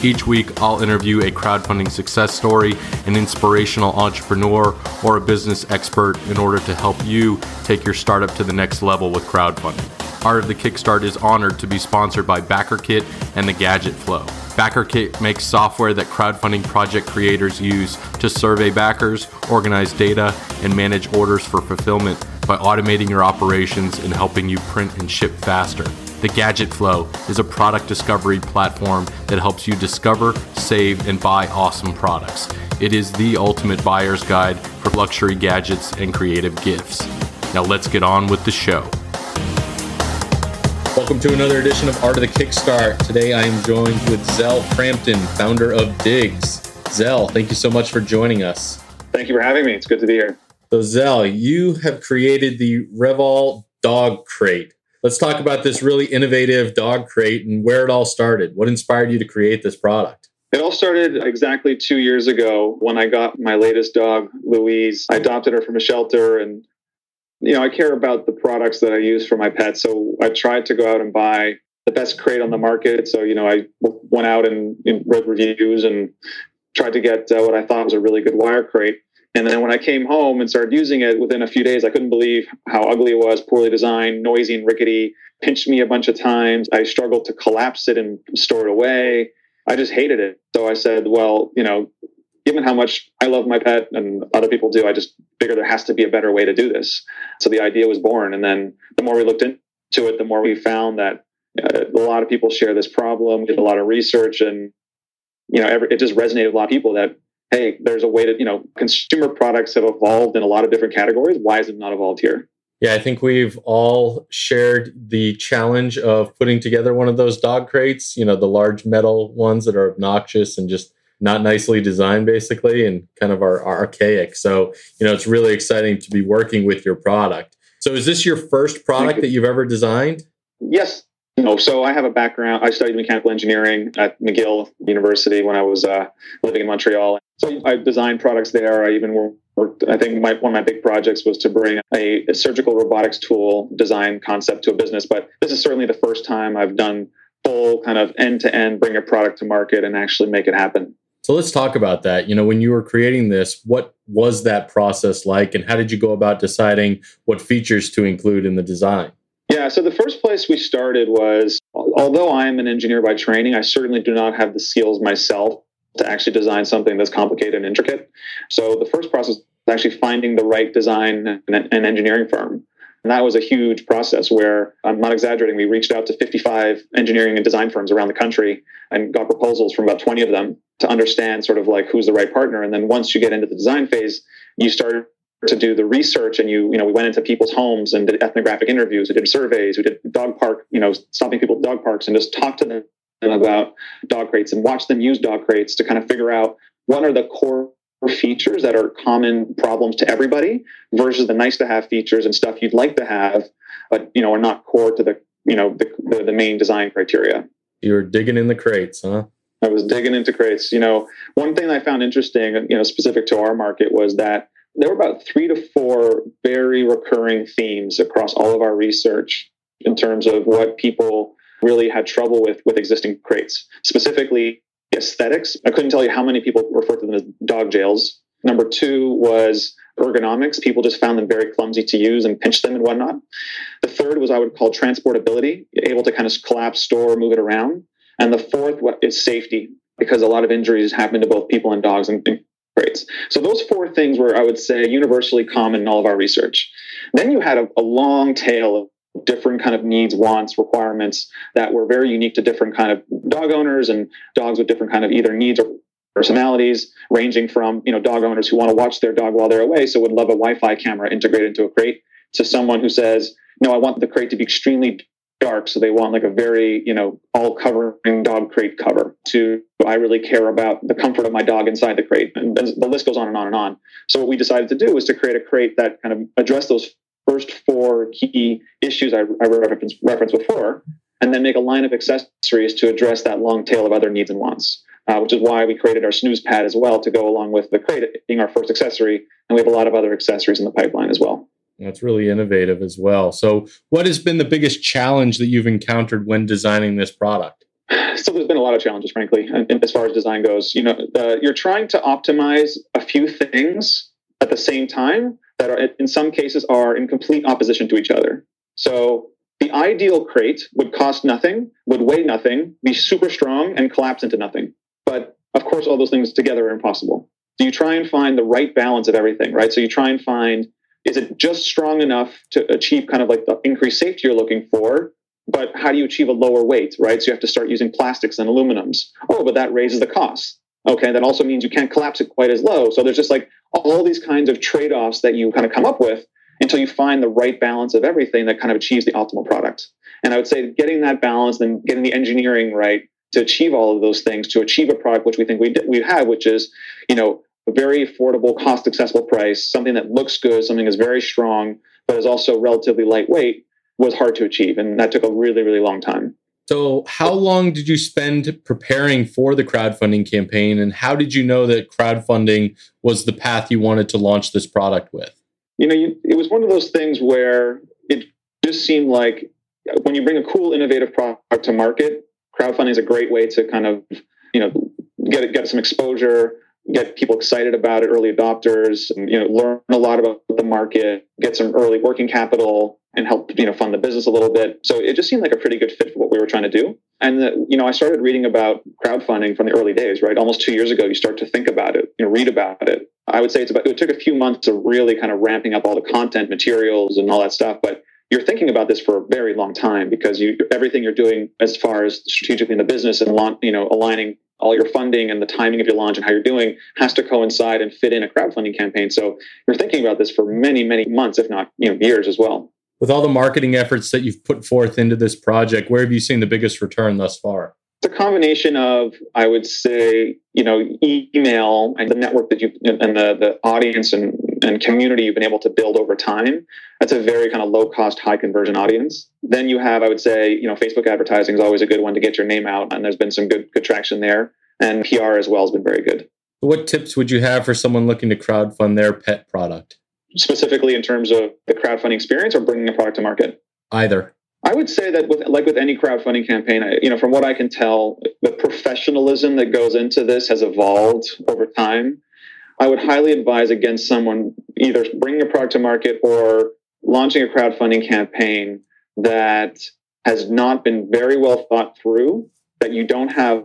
Each week, I'll interview a crowdfunding success story, an inspirational entrepreneur, or a business expert in order to help you take your startup to the next level with crowdfunding. Art of the Kickstart is honored to be sponsored by BackerKit and the Gadget Flow. BackerKit makes software that crowdfunding project creators use to survey backers, organize data, and manage orders for fulfillment by automating your operations and helping you print and ship faster. The Gadget Flow is a product discovery platform that helps you discover, save, and buy awesome products. It is the ultimate buyer's guide for luxury gadgets and creative gifts. Now let's get on with the show. Welcome to another edition of Art of the Kickstart. Today I am joined with Zel Crampton, founder of Diggs. Zel, thank you so much for joining us. Thank you for having me. It's good to be here. So, Zel, you have created the Revol Dog Crate. Let's talk about this really innovative dog crate and where it all started. What inspired you to create this product? It all started exactly two years ago when I got my latest dog, Louise. I adopted her from a shelter and you know, I care about the products that I use for my pets. So I tried to go out and buy the best crate on the market. So, you know, I went out and, and read reviews and tried to get uh, what I thought was a really good wire crate. And then when I came home and started using it within a few days, I couldn't believe how ugly it was, poorly designed, noisy and rickety, pinched me a bunch of times. I struggled to collapse it and store it away. I just hated it. So I said, well, you know, given how much I love my pet and other people do, I just figured there has to be a better way to do this. So the idea was born. And then the more we looked into it, the more we found that uh, a lot of people share this problem, did a lot of research, and you know, every, it just resonated with a lot of people that hey, there's a way to, you know, consumer products have evolved in a lot of different categories. Why is it not evolved here? Yeah, I think we've all shared the challenge of putting together one of those dog crates, you know, the large metal ones that are obnoxious and just not nicely designed, basically, and kind of are, are archaic. So, you know, it's really exciting to be working with your product. So, is this your first product that you've ever designed? Yes, no, so I have a background. I studied mechanical engineering at McGill University when I was uh, living in Montreal. So I designed products there. I even worked. I think my, one of my big projects was to bring a, a surgical robotics tool design concept to a business. But this is certainly the first time I've done full kind of end to end, bring a product to market and actually make it happen. So let's talk about that. You know, when you were creating this, what was that process like, and how did you go about deciding what features to include in the design? Yeah, so the first place we started was although I am an engineer by training, I certainly do not have the skills myself to actually design something that's complicated and intricate. So the first process was actually finding the right design and engineering firm. And that was a huge process where I'm not exaggerating. We reached out to 55 engineering and design firms around the country and got proposals from about 20 of them to understand sort of like who's the right partner. And then once you get into the design phase, you start to do the research and you you know we went into people's homes and did ethnographic interviews we did surveys we did dog park you know stopping people at dog parks and just talked to them about dog crates and watch them use dog crates to kind of figure out what are the core features that are common problems to everybody versus the nice to have features and stuff you'd like to have but you know are not core to the you know the, the, the main design criteria. You were digging in the crates huh? I was digging into crates. You know one thing i found interesting you know specific to our market was that there were about three to four very recurring themes across all of our research in terms of what people really had trouble with with existing crates. Specifically, aesthetics. I couldn't tell you how many people refer to them as dog jails. Number two was ergonomics. People just found them very clumsy to use and pinch them and whatnot. The third was I would call transportability, able to kind of collapse, store, move it around. And the fourth is safety, because a lot of injuries happen to both people and dogs, and, So those four things were, I would say, universally common in all of our research. Then you had a, a long tail of different kind of needs, wants, requirements that were very unique to different kind of dog owners and dogs with different kind of either needs or personalities, ranging from you know dog owners who want to watch their dog while they're away, so would love a Wi-Fi camera integrated into a crate, to someone who says, no, I want the crate to be extremely dark, so they want like a very, you know, all covering dog crate cover. To I really care about the comfort of my dog inside the crate, and the list goes on and on and on. So what we decided to do was to create a crate that kind of addressed those first four key issues I, I referenced, referenced before, and then make a line of accessories to address that long tail of other needs and wants. Uh, which is why we created our snooze pad as well to go along with the crate being our first accessory. And we have a lot of other accessories in the pipeline as well. That's really innovative as well. So, what has been the biggest challenge that you've encountered when designing this product? So, there's been a lot of challenges, frankly, as far as design goes. You know, you're trying to optimize a few things at the same time that are, in some cases, are in complete opposition to each other. So, the ideal crate would cost nothing, would weigh nothing, be super strong, and collapse into nothing. But of course, all those things together are impossible. So you try and find the right balance of everything, right? So you try and find is it just strong enough to achieve kind of like the increased safety you're looking for? But how do you achieve a lower weight, right? So you have to start using plastics and aluminums. Oh, but that raises the cost. Okay, that also means you can't collapse it quite as low. So there's just like all these kinds of trade offs that you kind of come up with until you find the right balance of everything that kind of achieves the optimal product. And I would say getting that balance and getting the engineering right to achieve all of those things, to achieve a product which we think we, we have, which is, you know, a very affordable, cost accessible price, something that looks good, something that's very strong, but is also relatively lightweight, was hard to achieve. And that took a really, really long time. So, how long did you spend preparing for the crowdfunding campaign? And how did you know that crowdfunding was the path you wanted to launch this product with? You know, you, it was one of those things where it just seemed like when you bring a cool, innovative product to market, crowdfunding is a great way to kind of, you know, get get some exposure, get people excited about it, early adopters, you know, learn a lot about the market, get some early working capital, and help you know fund the business a little bit. So it just seemed like a pretty good fit for what we were trying to do. And the, you know, I started reading about crowdfunding from the early days. Right, almost two years ago, you start to think about it, you know, read about it. I would say it's about. It took a few months of really kind of ramping up all the content, materials, and all that stuff, but you're thinking about this for a very long time because you everything you're doing as far as strategically in the business and you know aligning all your funding and the timing of your launch and how you're doing has to coincide and fit in a crowdfunding campaign. So you're thinking about this for many, many months, if not you know years as well. With all the marketing efforts that you've put forth into this project, where have you seen the biggest return thus far? It's a combination of, I would say, you know, email and the network that you and the, the audience and, and community you've been able to build over time. That's a very kind of low cost, high conversion audience. Then you have, I would say, you know, Facebook advertising is always a good one to get your name out, and there's been some good good traction there. And PR as well has been very good. What tips would you have for someone looking to crowdfund their pet product? Specifically in terms of the crowdfunding experience or bringing a product to market? Either. I would say that with like with any crowdfunding campaign, I, you know, from what I can tell, the professionalism that goes into this has evolved over time. I would highly advise against someone either bringing a product to market or launching a crowdfunding campaign that has not been very well thought through, that you don't have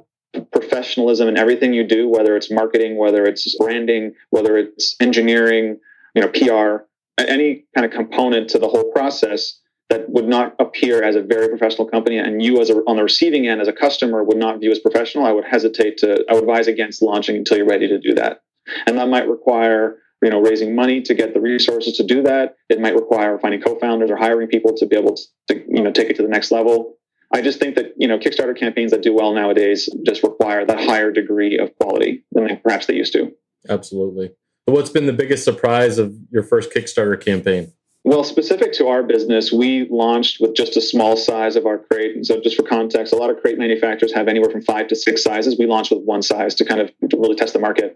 professionalism in everything you do, whether it's marketing, whether it's branding, whether it's engineering, you know, PR, any kind of component to the whole process that would not appear as a very professional company and you as a, on the receiving end as a customer would not view as professional i would hesitate to i would advise against launching until you're ready to do that and that might require you know raising money to get the resources to do that it might require finding co-founders or hiring people to be able to you know take it to the next level i just think that you know kickstarter campaigns that do well nowadays just require that higher degree of quality than perhaps they used to absolutely what's been the biggest surprise of your first kickstarter campaign well, specific to our business, we launched with just a small size of our crate. And so, just for context, a lot of crate manufacturers have anywhere from five to six sizes. We launched with one size to kind of really test the market.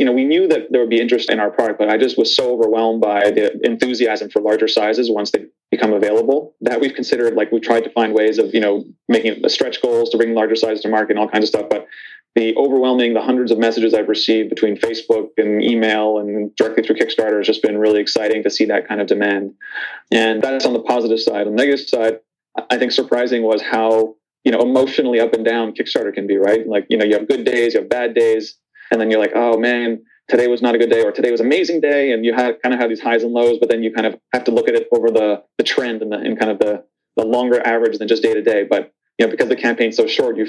You know, we knew that there would be interest in our product, but I just was so overwhelmed by the enthusiasm for larger sizes once they become available that we've considered like we tried to find ways of you know making stretch goals to bring larger sizes to market and all kinds of stuff. But the overwhelming, the hundreds of messages I've received between Facebook and email and directly through Kickstarter has just been really exciting to see that kind of demand. And that's on the positive side. On the negative side, I think surprising was how, you know, emotionally up and down Kickstarter can be, right? Like, you know, you have good days, you have bad days, and then you're like, oh man, today was not a good day or today was amazing day. And you have kind of have these highs and lows, but then you kind of have to look at it over the, the trend and, the, and kind of the, the longer average than just day to day. But, you know, because the campaign's so short, you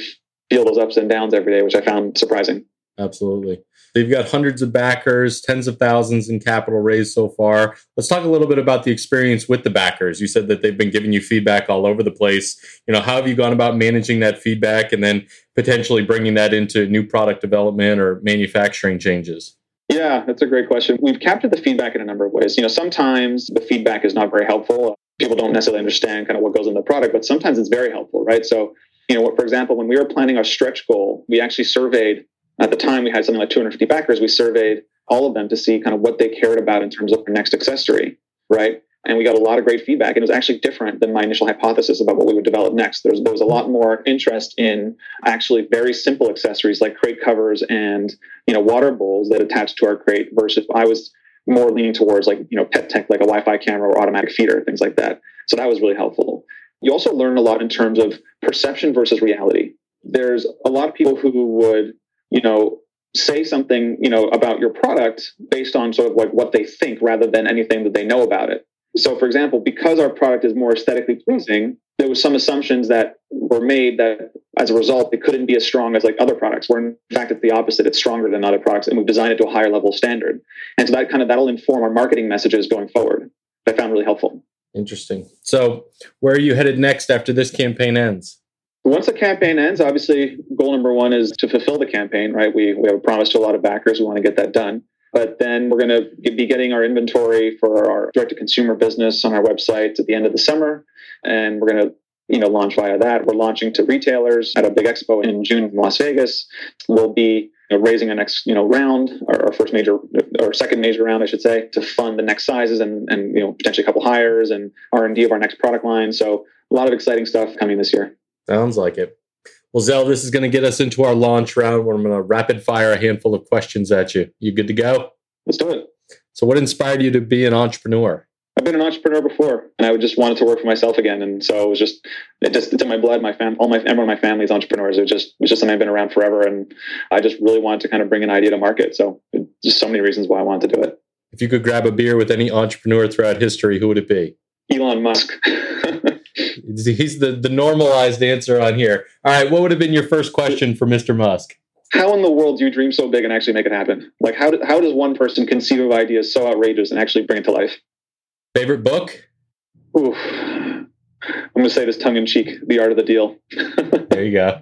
feel those ups and downs every day, which I found surprising. Absolutely. They've got hundreds of backers, tens of thousands in capital raised so far. Let's talk a little bit about the experience with the backers. You said that they've been giving you feedback all over the place. You know, how have you gone about managing that feedback and then potentially bringing that into new product development or manufacturing changes? Yeah, that's a great question. We've captured the feedback in a number of ways. You know, sometimes the feedback is not very helpful. People don't necessarily understand kind of what goes in the product, but sometimes it's very helpful, right? So, you know, for example, when we were planning our stretch goal, we actually surveyed at the time we had something like 250 backers. We surveyed all of them to see kind of what they cared about in terms of their next accessory, right? and we got a lot of great feedback. And it was actually different than my initial hypothesis about what we would develop next. There was, there was a lot more interest in actually very simple accessories like crate covers and you know water bowls that attach to our crate versus I was more leaning towards like you know pet tech like a Wi-Fi camera or automatic feeder things like that. So that was really helpful. You also learn a lot in terms of perception versus reality. There's a lot of people who would you know say something you know about your product based on sort of like what they think rather than anything that they know about it so, for example, because our product is more aesthetically pleasing, there was some assumptions that were made that as a result it couldn't be as strong as like other products. Where in fact it's the opposite; it's stronger than other products, and we've designed it to a higher level standard. And so that kind of that'll inform our marketing messages going forward. I found really helpful. Interesting. So, where are you headed next after this campaign ends? Once the campaign ends, obviously, goal number one is to fulfill the campaign. Right? We we have a promise to a lot of backers. We want to get that done. But then we're going to be getting our inventory for our direct to consumer business on our website at the end of the summer. And we're going to you know launch via that. We're launching to retailers at a big expo in June in Las Vegas. We'll be you know, raising a next you know round, our, our, first major or second major round, I should say, to fund the next sizes and and you know potentially a couple hires and R and D of our next product line. So a lot of exciting stuff coming this year. Sounds like it. Well, Zel, this is going to get us into our launch round where I'm going to rapid fire a handful of questions at you. You good to go? Let's do it. So, what inspired you to be an entrepreneur? I've been an entrepreneur before, and I just wanted to work for myself again. And so it was just it just it's in my blood. My fam, all my everyone in my family is entrepreneurs. It was just it's just something I've been around forever, and I just really wanted to kind of bring an idea to market. So just so many reasons why I wanted to do it. If you could grab a beer with any entrepreneur throughout history, who would it be? Elon Musk. He's the, the normalized answer on here. All right, what would have been your first question for Mr. Musk? How in the world do you dream so big and actually make it happen? Like, how, do, how does one person conceive of ideas so outrageous and actually bring it to life? Favorite book? Ooh, I'm going to say this tongue in cheek The Art of the Deal. there you go.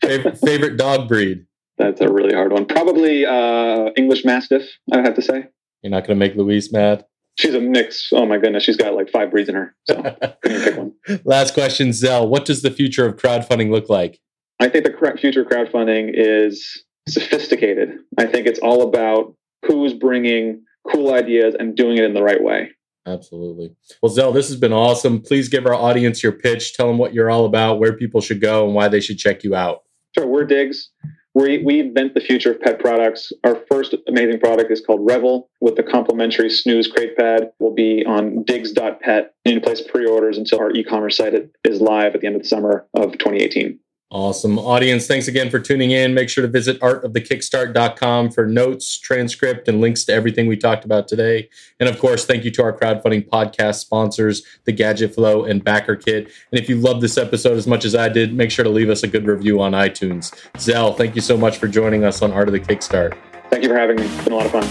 Favorite, favorite dog breed? That's a really hard one. Probably uh, English Mastiff, I have to say. You're not going to make Louise mad? She's a mix. Oh my goodness, she's got like five breeds in her. So couldn't pick one. Last question, Zel. What does the future of crowdfunding look like? I think the future of crowdfunding is sophisticated. I think it's all about who's bringing cool ideas and doing it in the right way. Absolutely. Well, Zel, this has been awesome. Please give our audience your pitch. Tell them what you're all about, where people should go, and why they should check you out. Sure. We're Diggs we, we invent the future of pet products. Our first amazing product is called Revol with the complimentary snooze crate pad. Will be on diggs.pet. You can place pre-orders until our e-commerce site is live at the end of the summer of 2018. Awesome. Audience, thanks again for tuning in. Make sure to visit artofthekickstart.com for notes, transcript, and links to everything we talked about today. And of course, thank you to our crowdfunding podcast sponsors, The Gadget Flow and Backer Kit. And if you love this episode as much as I did, make sure to leave us a good review on iTunes. Zel, thank you so much for joining us on Art of the Kickstart. Thank you for having me. It's been a lot of fun.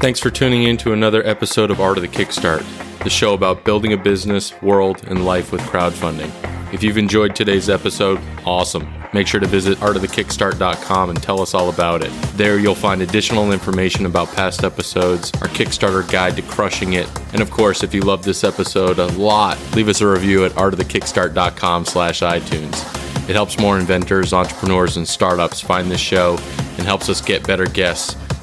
Thanks for tuning in to another episode of Art of the Kickstart, the show about building a business, world, and life with crowdfunding. If you've enjoyed today's episode, awesome. Make sure to visit artofthekickstart.com and tell us all about it. There you'll find additional information about past episodes, our Kickstarter guide to crushing it, and of course, if you love this episode a lot, leave us a review at artofthekickstart.com slash iTunes. It helps more inventors, entrepreneurs, and startups find this show and helps us get better guests